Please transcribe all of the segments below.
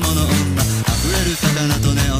の女溢れる魚とネオ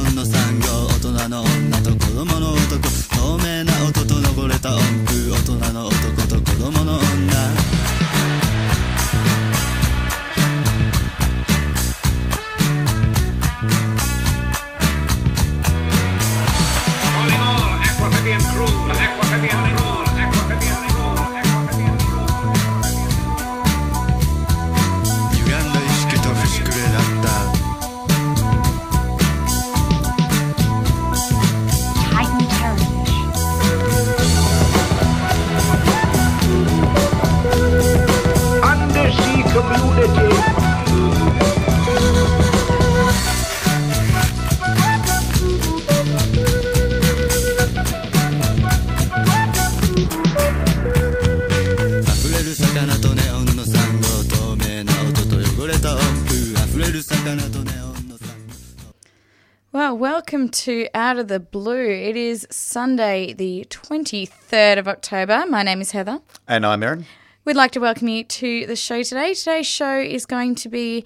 welcome to Out of the Blue. It is Sunday, the 23rd of October. My name is Heather. And I'm Erin. We'd like to welcome you to the show today. Today's show is going to be,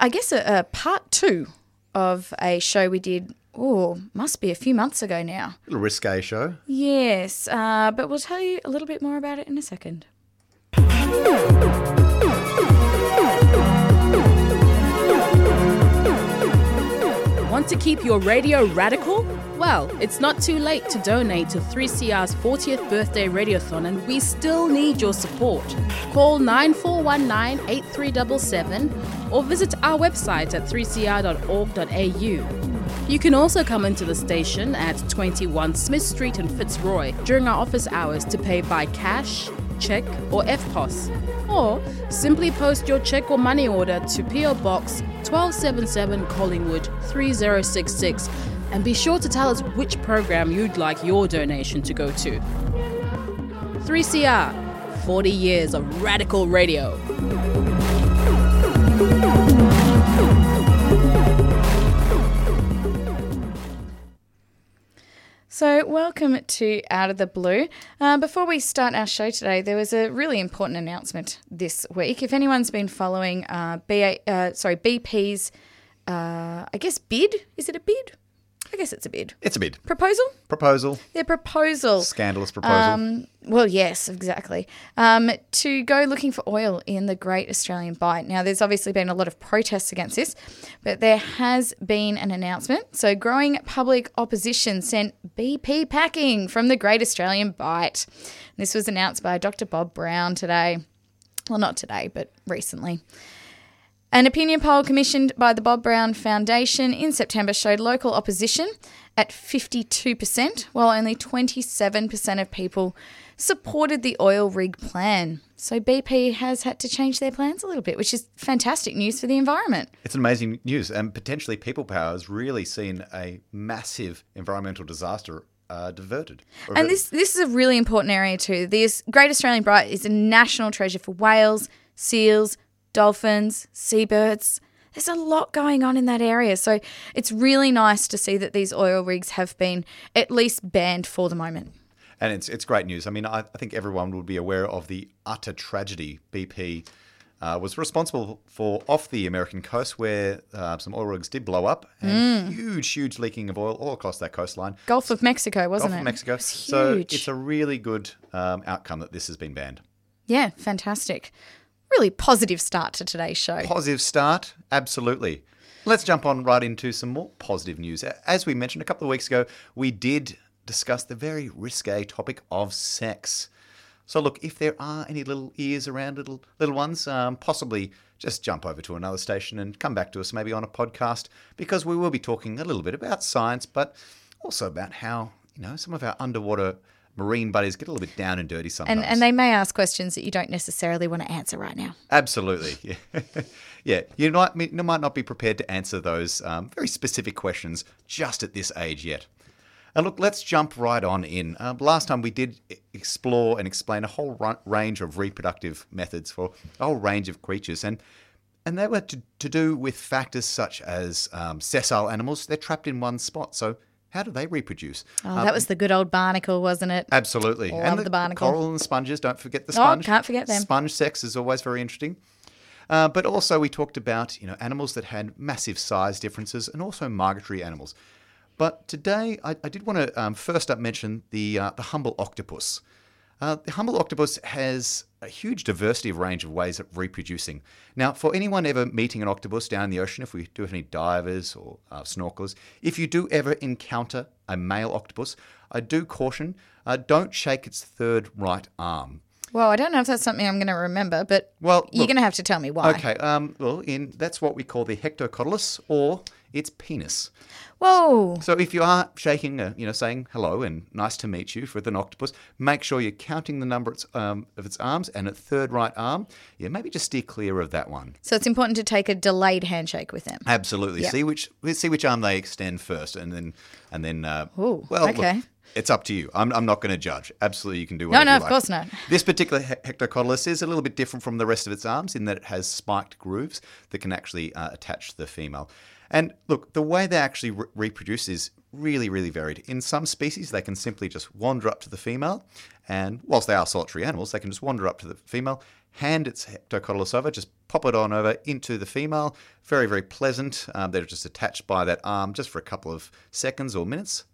I guess, a, a part two of a show we did, oh, must be a few months ago now. little risque show. Yes, uh, but we'll tell you a little bit more about it in a second. Want to keep your radio radical? Well, it's not too late to donate to 3CR's 40th birthday radiothon and we still need your support. Call 9419 8377 or visit our website at 3cr.org.au. You can also come into the station at 21 Smith Street in Fitzroy during our office hours to pay by cash, check, or EFTPOS. Or simply post your check or money order to PO Box 1277 Collingwood 3066 and be sure to tell us which program you'd like your donation to go to. 3CR 40 years of radical radio. So, welcome to Out of the Blue. Uh, before we start our show today, there was a really important announcement this week. If anyone's been following uh, BA, uh, sorry, BP's, uh, I guess bid is it a bid? I guess it's a bid. It's a bid. Proposal? Proposal. Their proposal. Scandalous proposal. Um, well, yes, exactly. Um, to go looking for oil in the Great Australian Bight. Now, there's obviously been a lot of protests against this, but there has been an announcement. So, growing public opposition sent BP packing from the Great Australian Bight. This was announced by Dr. Bob Brown today. Well, not today, but recently. An opinion poll commissioned by the Bob Brown Foundation in September showed local opposition at 52%, while only 27% of people supported the oil rig plan. So BP has had to change their plans a little bit, which is fantastic news for the environment. it's amazing news. And potentially people power has really seen a massive environmental disaster uh, diverted. And averted. this this is a really important area too. This Great Australian Bight is a national treasure for whales, seals, dolphins, seabirds. There's a lot going on in that area. So it's really nice to see that these oil rigs have been at least banned for the moment. And it's it's great news. I mean, I, I think everyone would be aware of the utter tragedy BP uh, was responsible for off the American coast, where uh, some oil rigs did blow up, and Mm. huge, huge leaking of oil all across that coastline. Gulf of Mexico, wasn't it? Gulf it? of Mexico. It So it's a really good um, outcome that this has been banned. yeah, fantastic. Really positive start to today's show. Positive start, absolutely. Let's jump on right into some more positive news. As we mentioned a couple of weeks ago, we did discuss the very risque topic of sex. So look, if there are any little ears around, little little ones, um, possibly just jump over to another station and come back to us maybe on a podcast because we will be talking a little bit about science, but also about how you know some of our underwater marine buddies get a little bit down and dirty sometimes. And, and they may ask questions that you don't necessarily want to answer right now. Absolutely. Yeah. yeah. You might, you might not be prepared to answer those um, very specific questions just at this age yet. And look, let's jump right on in. Um, last time we did explore and explain a whole ru- range of reproductive methods for a whole range of creatures. And and they were to, to do with factors such as um, sessile animals. They're trapped in one spot. So how do they reproduce? Oh, that was the good old barnacle, wasn't it? Absolutely. Love and the barnacle. coral and sponges. Don't forget the sponge. Oh, sponge. can't forget them. Sponge sex is always very interesting. Uh, but also we talked about you know animals that had massive size differences and also migratory animals. But today I, I did want to um, first up mention the uh, the humble octopus. Uh, the humble octopus has a huge diversity of range of ways of reproducing. Now, for anyone ever meeting an octopus down in the ocean, if we do have any divers or uh, snorkelers, if you do ever encounter a male octopus, I do caution: uh, don't shake its third right arm. Well, I don't know if that's something I'm going to remember, but Well, you're look- going to have to tell me why. Okay, um, well, in that's what we call the hectocotylus or its penis. Whoa. So if you are shaking, uh, you know, saying hello and nice to meet you with an octopus, make sure you're counting the number it's, um, of its arms and at third right arm, yeah, maybe just steer clear of that one. So it's important to take a delayed handshake with them. Absolutely. Yep. See which see which arm they extend first, and then and then. Uh, Ooh, well, look, okay. It's up to you. I'm, I'm not going to judge. Absolutely, you can do No, whatever no, you of like. course not. This particular he- hectocotylus is a little bit different from the rest of its arms in that it has spiked grooves that can actually uh, attach to the female. And look, the way they actually re- reproduce is really, really varied. In some species, they can simply just wander up to the female, and whilst they are solitary animals, they can just wander up to the female, hand its hectocotylus over, just pop it on over into the female. Very, very pleasant. Um, they're just attached by that arm just for a couple of seconds or minutes.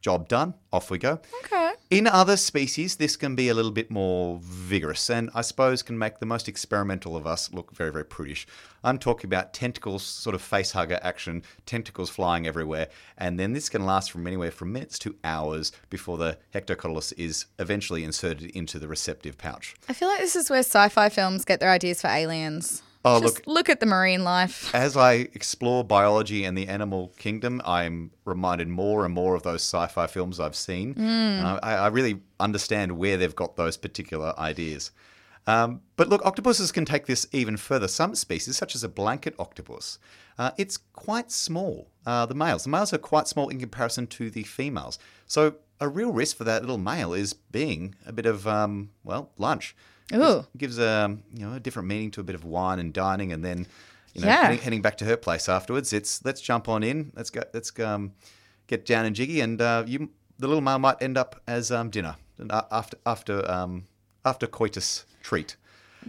Job done. Off we go. Okay. In other species, this can be a little bit more vigorous and I suppose can make the most experimental of us look very, very prudish. I'm talking about tentacles, sort of face hugger action, tentacles flying everywhere, and then this can last from anywhere from minutes to hours before the hectocotylus is eventually inserted into the receptive pouch. I feel like this is where sci fi films get their ideas for aliens. Oh, Just look, look at the marine life. as I explore biology and the animal kingdom, I'm reminded more and more of those sci-fi films I've seen. And I, I really understand where they've got those particular ideas. Um, but look, octopuses can take this even further. Some species, such as a blanket octopus, uh, it's quite small. Uh, the males, the males are quite small in comparison to the females. So a real risk for that little male is being a bit of um, well lunch. Ooh. gives a you know a different meaning to a bit of wine and dining, and then you know Yeah. heading, heading back to her place afterwards. It's let's jump on in. Let's go. Let's um, get down and jiggy, and uh, you the little male might end up as um, dinner and after after um, after coitus treat.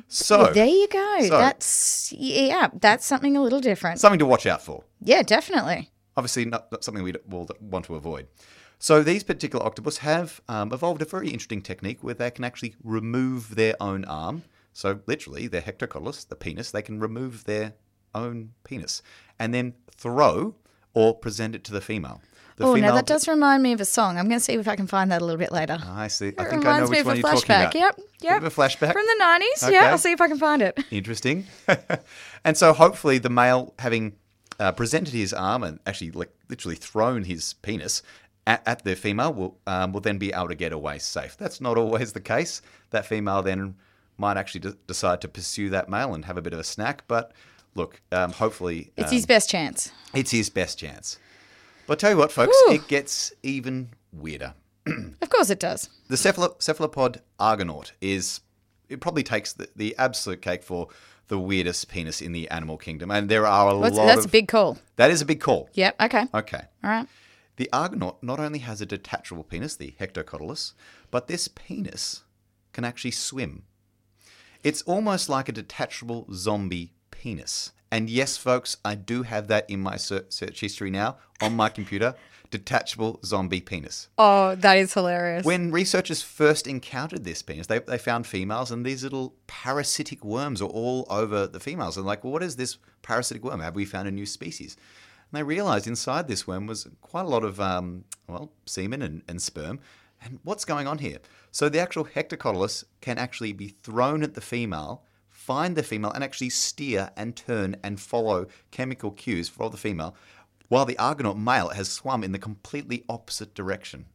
So Well, there you go. so- that's yeah, that's something a little different. something to watch out for. yeah, definitely. obviously not, not something we will want to avoid. So these particular octopus have um, evolved a very interesting technique where they can actually remove their own arm. So literally, their hectocotylus, the penis, they can remove their own penis and then throw or present it to the female. Oh, now that does remind me of a song. I'm going to see if I can find that a little bit later. I see. I it think I know reminds me which of one a you're flashback. about. Yep, Bit yep. of a flashback From the 90s. Okay. Yeah, I'll see if I can find it. Interesting. and so hopefully the male having uh, presented his arm and actually like literally thrown his penis at, at the female will um, will then be able to get away safe. That's not always the case. That female then might actually de- decide to pursue that male and have a bit of a snack. But look, um, hopefully It's um, his best chance. it's his best chance. But tell you what, folks, Whew. it gets even weirder. Of course it does. The cephalopod argonaut is it probably takes the, the absolute cake for the weirdest penis in the animal kingdom, and there are a What's, lot that's of a big call. that is a big call. Yep, okay. Okay, All right. The argonaut not only has a detachable penis, the hectocotylus, but this penis can actually swim. It's almost like a detachable zombie penis. And yes, folks, I do have that in my search history now on my computer. Detachable zombie penis. Oh, that is hilarious. When researchers first encountered this penis, they, they found females and these little parasitic worms are all over the females. And like, well, what is this parasitic worm? Have we found a new species? And they realized inside this worm was quite a lot of, um, well, semen and, and sperm. And what's going on here? So the actual hectocotylus can actually be thrown at the female, find the female, and actually steer and turn and follow chemical cues for the female, while the Argonaut male has swum in the completely opposite direction.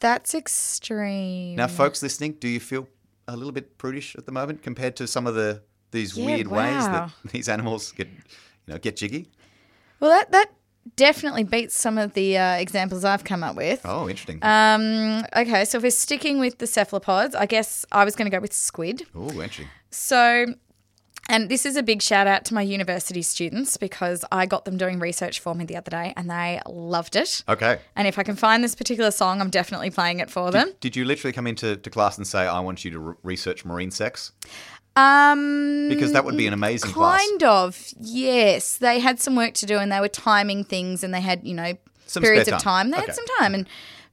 That's extreme. Now, folks listening, do you feel a little bit prudish at the moment compared to some of the these Yeah, weird ways that these animals get, you know, get jiggy? Well, that that definitely beats some of the uh, examples I've come up with. Oh, interesting. Um, okay, so if we're sticking with the cephalopods, I guess I was going to go with squid. oh, interesting. So, and this is a big shout out to my university students because I got them doing research for me the other day and they loved it. Okay. And if I can find this particular song, I'm definitely playing it for them. Did you literally come into to class and say, "I want you to re- research marine sex"? Um, Because that would be an amazing class. kind of, yes. They had some work to do and they were timing things and they had, you know, Some periods of time. They Okay. had some time. And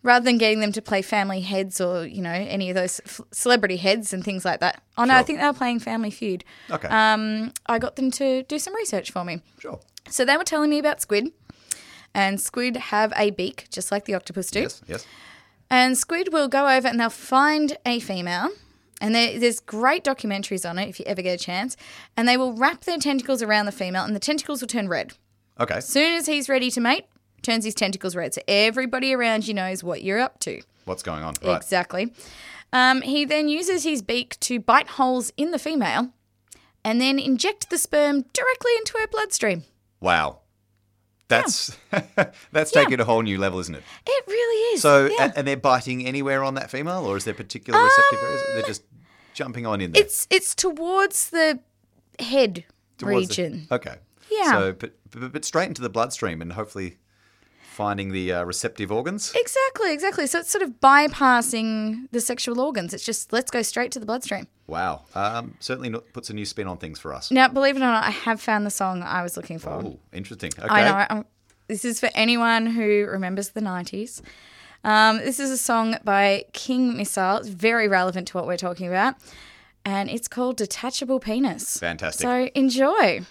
rather than getting them to play family heads or, you know, any of those f- celebrity heads and things like that. Oh, no, I think they were playing Family Feud. Okay. Um, I got them to do some research for me. Sure. So they were telling me about squid. And squid have a beak, just like the octopus do. Yes. Yes. And squid will go over and they'll find a female. And there, there's great documentaries on it if you ever get a chance. And they will wrap their tentacles around the female, and the tentacles will turn red. Okay. As soon as he's ready to mate, turns his tentacles red. So everybody around you knows what you're up to. What's going on? Right. Exactly. Um, he then uses his beak to bite holes in the female and then inject the sperm directly into her bloodstream. Wow. That's that's taking it a whole new level, isn't it? It really is. So, yeah. and they're biting anywhere on that female, or is there particular receptive areas? They're just jumping on in there. it's it's towards the head towards the- region. okay. Yeah. So, but, but but straight into the bloodstream, and hopefully finding the uh, receptive organs. Exactly, exactly. So it's sort of bypassing the sexual organs. It's just let's go straight to the bloodstream. Wow. Um, certainly not, puts a new spin on things for us. Now, believe it or not, I have found the song I was looking for. Oh, interesting. Okay. I know. I'm, this is for anyone who remembers the 90s. Um, this is a song by King Missile. It's very relevant to what we're talking about. And it's called Detachable Penis. Fantastic. So enjoy.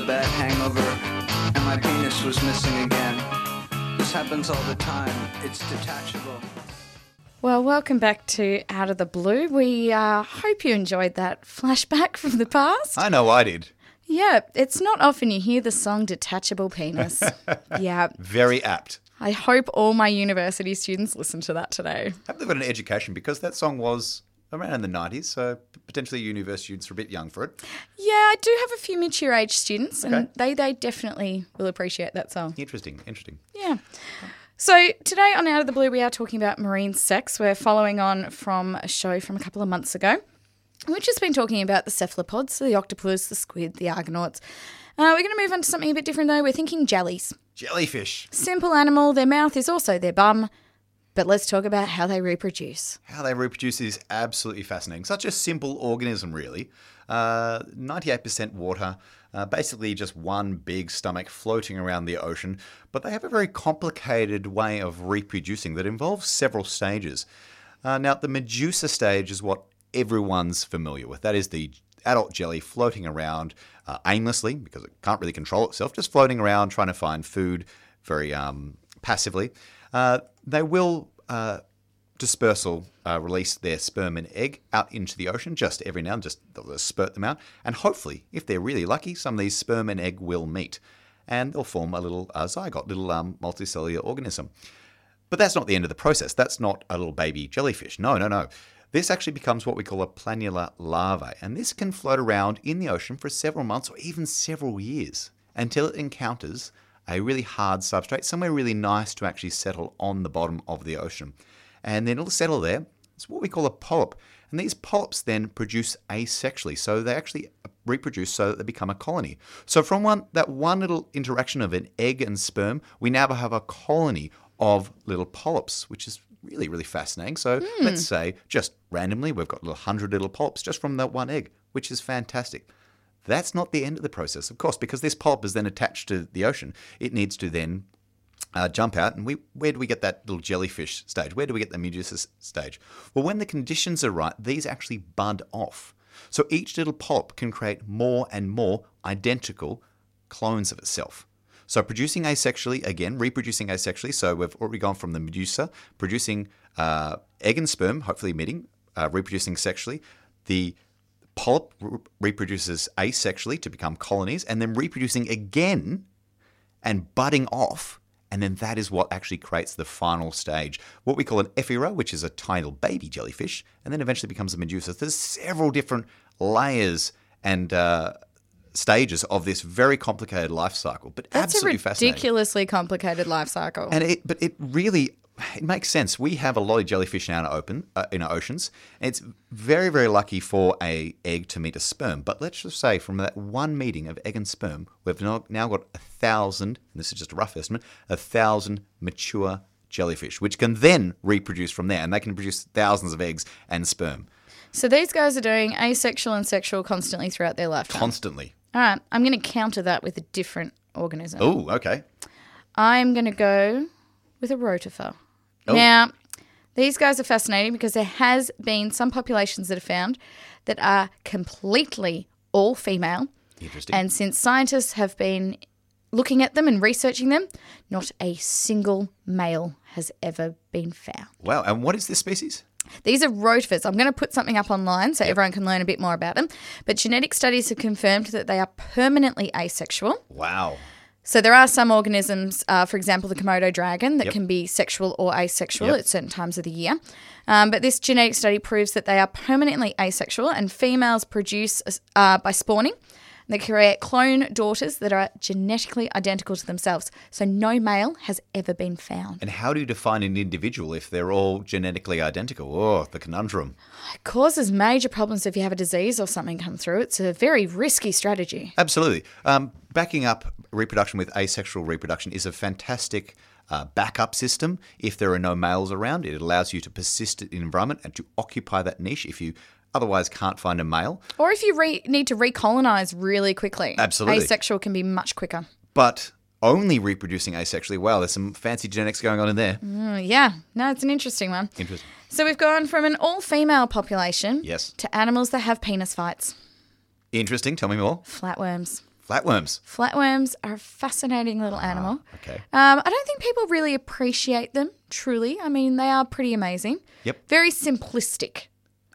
A bad hangover and my penis was missing again. This happens all the time. It's detachable. Well, welcome back to Out of the Blue. We uh, hope you enjoyed that flashback from the past. I know I did. Yeah, it's not often you hear the song Detachable Penis. yeah, Very apt. I hope all my university students listen to that today. Have they've got an education because that song was around in the 90s, so p- potentially university students are a bit young for it. Yeah, I do have a few mature age students, and they, they definitely will appreciate that song. Interesting, interesting. Yeah. So today on Out of the Blue, we are talking about marine sex. We're following on from a show from a couple of months ago. We've just been talking about the cephalopods, the octopus, the squid, the argonauts. Uh, we're going to move on to something a bit different though. We're thinking jellies. Jellyfish. Simple animal, their mouth is also their bum. But let's talk about how they reproduce. How they reproduce is absolutely fascinating. Such a simple organism, really. Uh, 98% water, uh, basically just one big stomach floating around the ocean. But they have a very complicated way of reproducing that involves several stages. Uh, now, the Medusa stage is what everyone's familiar with. That is the adult jelly floating around uh, aimlessly because it can't really control itself, just floating around trying to find food very um, passively. Uh, they will uh, dispersal uh, release their sperm and egg out into the ocean just every now and just they'll spurt them out. And hopefully, if they're really lucky, some of these sperm and egg will meet. And they'll form a little uh, zygote, little um, multicellular organism. But that's not the end of the process. That's not a little baby jellyfish. No, no, no. This actually becomes what we call a planular larva, and this can float around in the ocean for several months or even several years until it encounters a really hard substrate, somewhere really nice to actually settle on the bottom of the ocean. And then it'll settle there. It's what we call a polyp. And these polyps then produce asexually. So they actually reproduce so that they become a colony. So from one that one little interaction of an egg and sperm, we now have a colony of little polyps, which is really, really fascinating. So hmm. let's say just randomly, we've got a hundred little polyps just from that one egg, which is fantastic. That's not the end of the process, of course, because this polyp is then attached to the ocean. It needs to then uh, jump out, and we where do we get that little jellyfish stage? Where do we get the Medusa stage? Well, when the conditions are right, these actually bud off. So each little polyp can create more and more identical clones of itself. So producing asexually, again, reproducing asexually. So we've already gone from the Medusa producing uh, egg and sperm, hopefully emitting, uh, reproducing sexually. The polyp re- reproduces asexually to become colonies, and then reproducing again and budding off. And then that is what actually creates the final stage, what we call an ephyra, which is a tiny little baby jellyfish, and then eventually becomes a medusa. There's several different layers and uh, stages of this very complicated life cycle, but That's absolutely a fascinating. ridiculously complicated life cycle. And it, but it really, it makes sense. We have a lot of jellyfish in our open uh, in our oceans. It's very, very lucky for a egg to meet a sperm. But let's just say from that one meeting of egg and sperm, we've now, now got a thousand. And this is just a rough estimate, a thousand mature jellyfish, which can then reproduce from there, and they can produce thousands of eggs and sperm so these guys are doing asexual and sexual constantly throughout their lifetime. constantly. All right, I'm going to counter that with a different organism. Oh, okay. I'm going to go with a rotifer. Oh. Now, these guys are fascinating because there has been some populations that are found that are completely all female. Interesting. And since scientists have been looking at them and researching them, not a single male has ever been found. wow. And what is this species? These are rotifers. I'm going to put something up online so everyone can learn a bit more about them. But genetic studies have confirmed that they are permanently asexual. Wow. So there are some organisms, uh, for example, the Komodo dragon, that Yep. can be sexual or asexual Yep. at certain times of the year. Um, but this genetic study proves that they are permanently asexual, and females produce uh, by spawning. They create clone daughters that are genetically identical to themselves. So no male has ever been found. And how do you define an individual if they're all genetically identical? Oh, the conundrum. It causes major problems if you have a disease or something come through. It's a very risky strategy. Absolutely. Um, backing up reproduction with asexual reproduction is a fantastic uh, backup system. If there are no males around, it allows you to persist in the environment and to occupy that niche if you otherwise can't find a male. Or if you re- need to recolonize really quickly. Absolutely. Asexual can be much quicker. But only reproducing asexually, wow, there's some fancy genetics going on in there. Mm, yeah, no, it's an interesting one. Interesting. So we've gone from an all female population Yes. to animals that have penis fights. Interesting. Tell me more. Flatworms. Flatworms. Flatworms are a fascinating little animal. Okay. Um, I don't think people really appreciate them, truly. I mean, they are pretty amazing. Yep. Very simplistic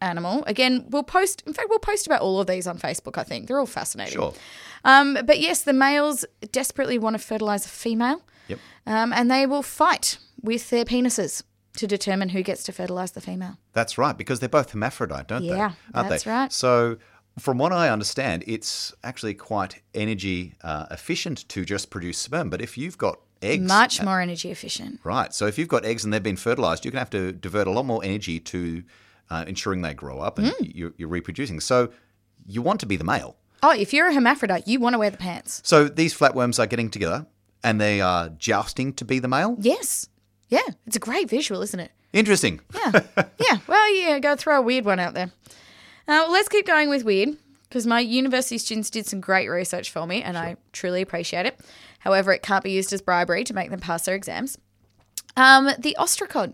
animal. Again, we'll post, in fact, we'll post about all of these on Facebook, I think. They're all fascinating. Sure. Um, but yes, the males desperately want to fertilize a female. Yep. Um, and they will fight with their penises to determine who gets to fertilize the female. That's right, because they're both hermaphrodite, don't they? Yeah, Aren't that's they? right. So, from what I understand, it's actually quite energy uh, efficient to just produce sperm. But if you've got eggs, Much more energy efficient. right? So if you've got eggs and they've been fertilized, you're going to have to divert a lot more energy to uh, ensuring they grow up and Hmm. you're, you're reproducing. So you want to be the male. Oh, if you're a hermaphrodite, you want to wear the pants. So these flatworms are getting together and they are jousting to be the male. Yes. Yeah. It's a great visual, isn't it? Interesting. Yeah. yeah. Well, yeah, go throw a weird one out there. Uh, well, let's keep going with weird because my university students did some great research for me and I truly appreciate it. However, it can't be used as bribery to make them pass their exams. Um, the ostracod.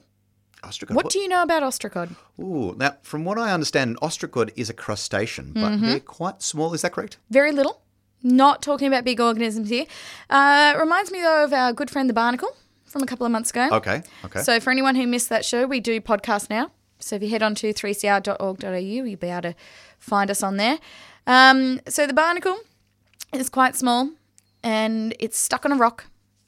Ostracod. What do you know about ostracod? Ooh, now, from what I understand, an ostracod is a crustacean, but Mm-hmm. they're quite small. Is that correct? Very little. Not talking about big organisms here. Uh, reminds me though of our good friend the barnacle from a couple of months ago. Okay. Okay. So for anyone who missed that show, we do podcast now. So if you head on to 3cr.org.au, you'll be able to find us on there. Um, so the barnacle is quite small and it's stuck on a rock,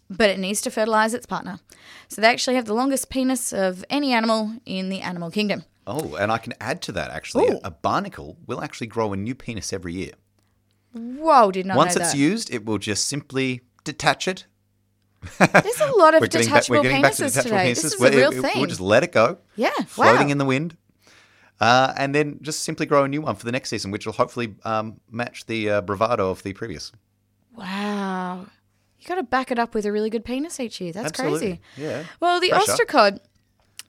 but it needs to fertilize its partner. So they actually have the longest penis of any animal in the animal kingdom. Oh, and I can add to that actually. Ooh. A barnacle will actually grow a new penis every year. Whoa, did not know that. Once know it's that. used, it will just simply detach it. There's a lot of We're getting, back, detachable back to penises detachable today. penises. This is a real it- thing. We'll just let it go. Yeah, Floating wow. in the wind. Uh, and then just simply grow a new one for the next season, which will hopefully um, match the uh, bravado of the previous. Wow. You got to back it up with a really good penis each year. That's Absolutely. crazy. Yeah. Well, the Pressure. ostracod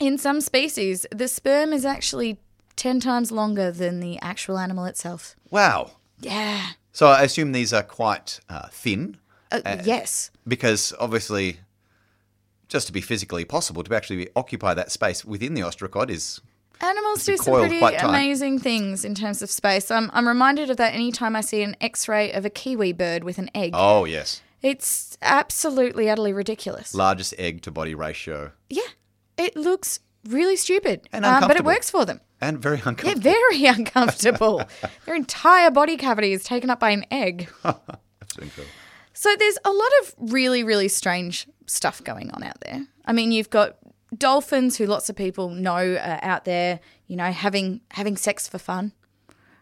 In some species, the sperm is actually 10 times longer than the actual animal itself. Wow. Yeah. So I assume these are quite uh, thin Uh, yes. because obviously, just to be physically possible to actually occupy that space within the ostracod is Animals do some pretty amazing things in terms of space. I'm, I'm reminded of that anytime I see an x ray of a kiwi bird with an egg. oh yes, It's absolutely, utterly ridiculous. largest egg to body ratio yeah. It looks really stupid. And um, but it works for them. and very uncomfortable. Yeah, very uncomfortable. Their entire body cavity is taken up by an egg. That's incredible. So there's a lot of really, really strange stuff going on out there. I mean, you've got dolphins who lots of people know are out there, you know, having having sex for fun.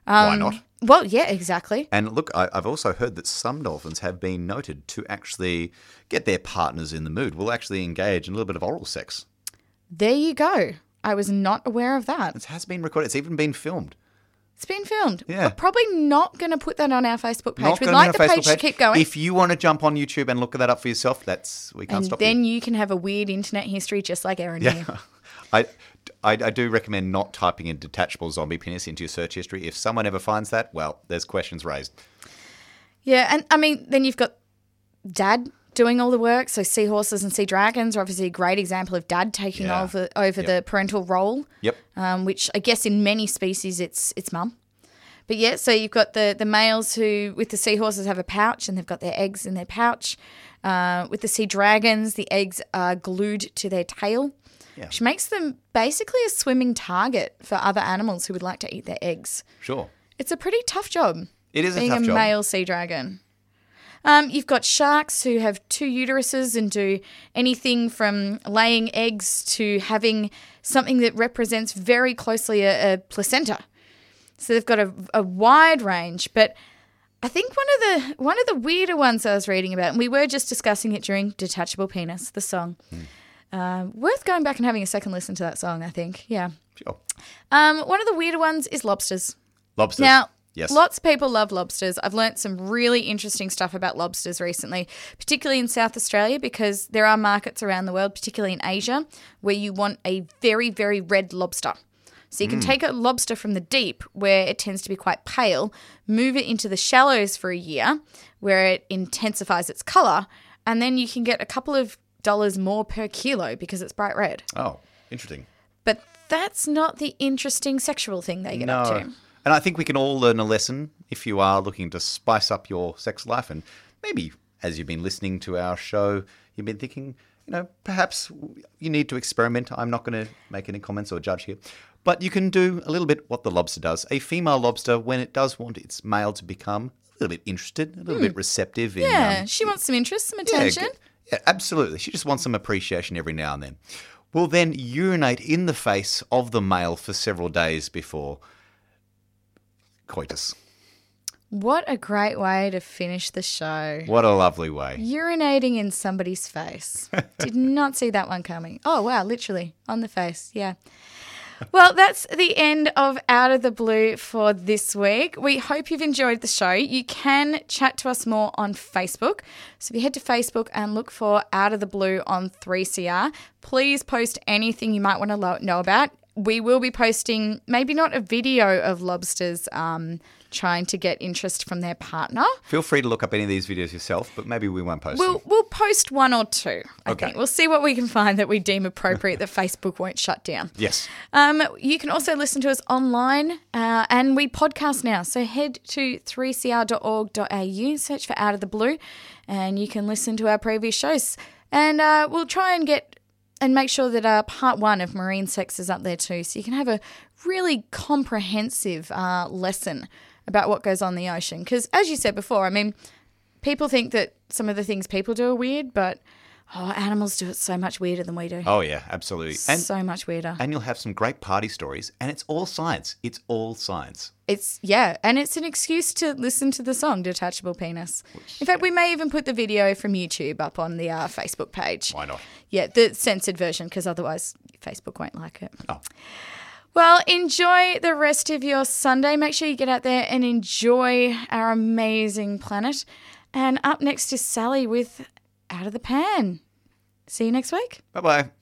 Um, Why not? Well, yeah, exactly. And look, I, I've also heard that some dolphins have been noted to actually get their partners in the mood. Will actually engage in a little bit of oral sex. There you go. I was not aware of that. It has been recorded. It's even been filmed. It's been filmed. Yeah. We're probably not going to put that on our Facebook page. Not We'd like the our page, Facebook to keep going. If you want to jump on YouTube and look that up for yourself, that's we can't stop you. and stop then you. you can have a weird internet history just like Erin Yeah. here. I, I, I do recommend not typing in detachable zombie penis into your search history. If someone ever finds that, well, there's questions raised. Yeah, and I mean, then you've got dad doing all the work. So seahorses and sea dragons are obviously a great example of dad taking Yeah. over over the parental role. Yep. Um, which I guess in many species it's it's mum. But yeah, so you've got the the males who with the seahorses have a pouch and they've got their eggs in their pouch. Uh, with the sea dragons, the eggs are glued to their tail, Yeah. which makes them basically a swimming target for other animals who would like to eat their eggs. Sure. It's a pretty tough job. It is a being a male sea dragon. Um, you've got sharks who have two uteruses and do anything from laying eggs to having something that represents very closely a, a placenta. So they've got a, a wide range, but I think one of the one of the weirder ones I was reading about, and we were just discussing it during "Detachable Penis," the song. Uh, worth going back and having a second listen to that song. I think, yeah. Sure. Um, one of the weirder ones is lobsters. Lobsters. Now, yes. lots of people love lobsters. I've learnt some really interesting stuff about lobsters recently, particularly in South Australia, because there are markets around the world, particularly in Asia, where you want a very, very red lobster. So you can take a lobster from the deep, where it tends to be quite pale, move it into the shallows for a year, where it intensifies its colour, and then you can get a couple of dollars more per kilo because it's bright red. oh, interesting. But that's not the interesting sexual thing they get up to. And I think we can all learn a lesson if you are looking to spice up your sex life. And maybe as you've been listening to our show, you've been thinking, you know, perhaps you need to experiment. I'm not going to make any comments or judge here. But you can do a little bit what the lobster does. A female lobster, when it does want its male to become a little bit interested, a little bit receptive in. Yeah, um, she wants some interest, some attention. Yeah, absolutely. She just wants some appreciation every now and then. Will then urinate in the face of the male for several days before coitus. What a great way to finish the show. What a lovely way. Urinating in somebody's face. Did not see that one coming. Oh, wow, literally on the face. Yeah. Well, that's the end of Out of the Blue for this week. We hope you've enjoyed the show. You can chat to us more on Facebook. So if you head to Facebook and look for Out of the Blue on 3CR, please post anything you might want to know about. We will be posting maybe not a video of lobsters um, trying to get interest from their partner. Feel free to look up any of these videos yourself, but maybe we won't post We'll them. we'll post one or two. I Okay. think we'll see what we can find that we deem appropriate that Facebook won't shut down. Yes. Um, you can also listen to us online, uh, and we podcast now. So head to 3cr.org.au, search for Out of the Blue, and you can listen to our previous shows. And uh, we'll try and get and make sure that uh, part one of marine sex is up there too, so you can have a really comprehensive uh, lesson about what goes on in the ocean. Because as you said before, I mean, people think that some of the things people do are weird, but oh, animals do it so much weirder than we do. Oh, yeah, absolutely. And, so much weirder. and you'll have some great party stories, and it's all science. It's all science. It's yeah, and it's an excuse to listen to the song "Detachable Penis." In fact, we may even put the video from YouTube up on the uh, Facebook page. Why not? Yeah, the censored version, because otherwise Facebook won't like it. Oh. Well, enjoy the rest of your Sunday. Make sure you get out there and enjoy our amazing planet. And up next is Sally with Out of the Pan. See you next week. Bye bye.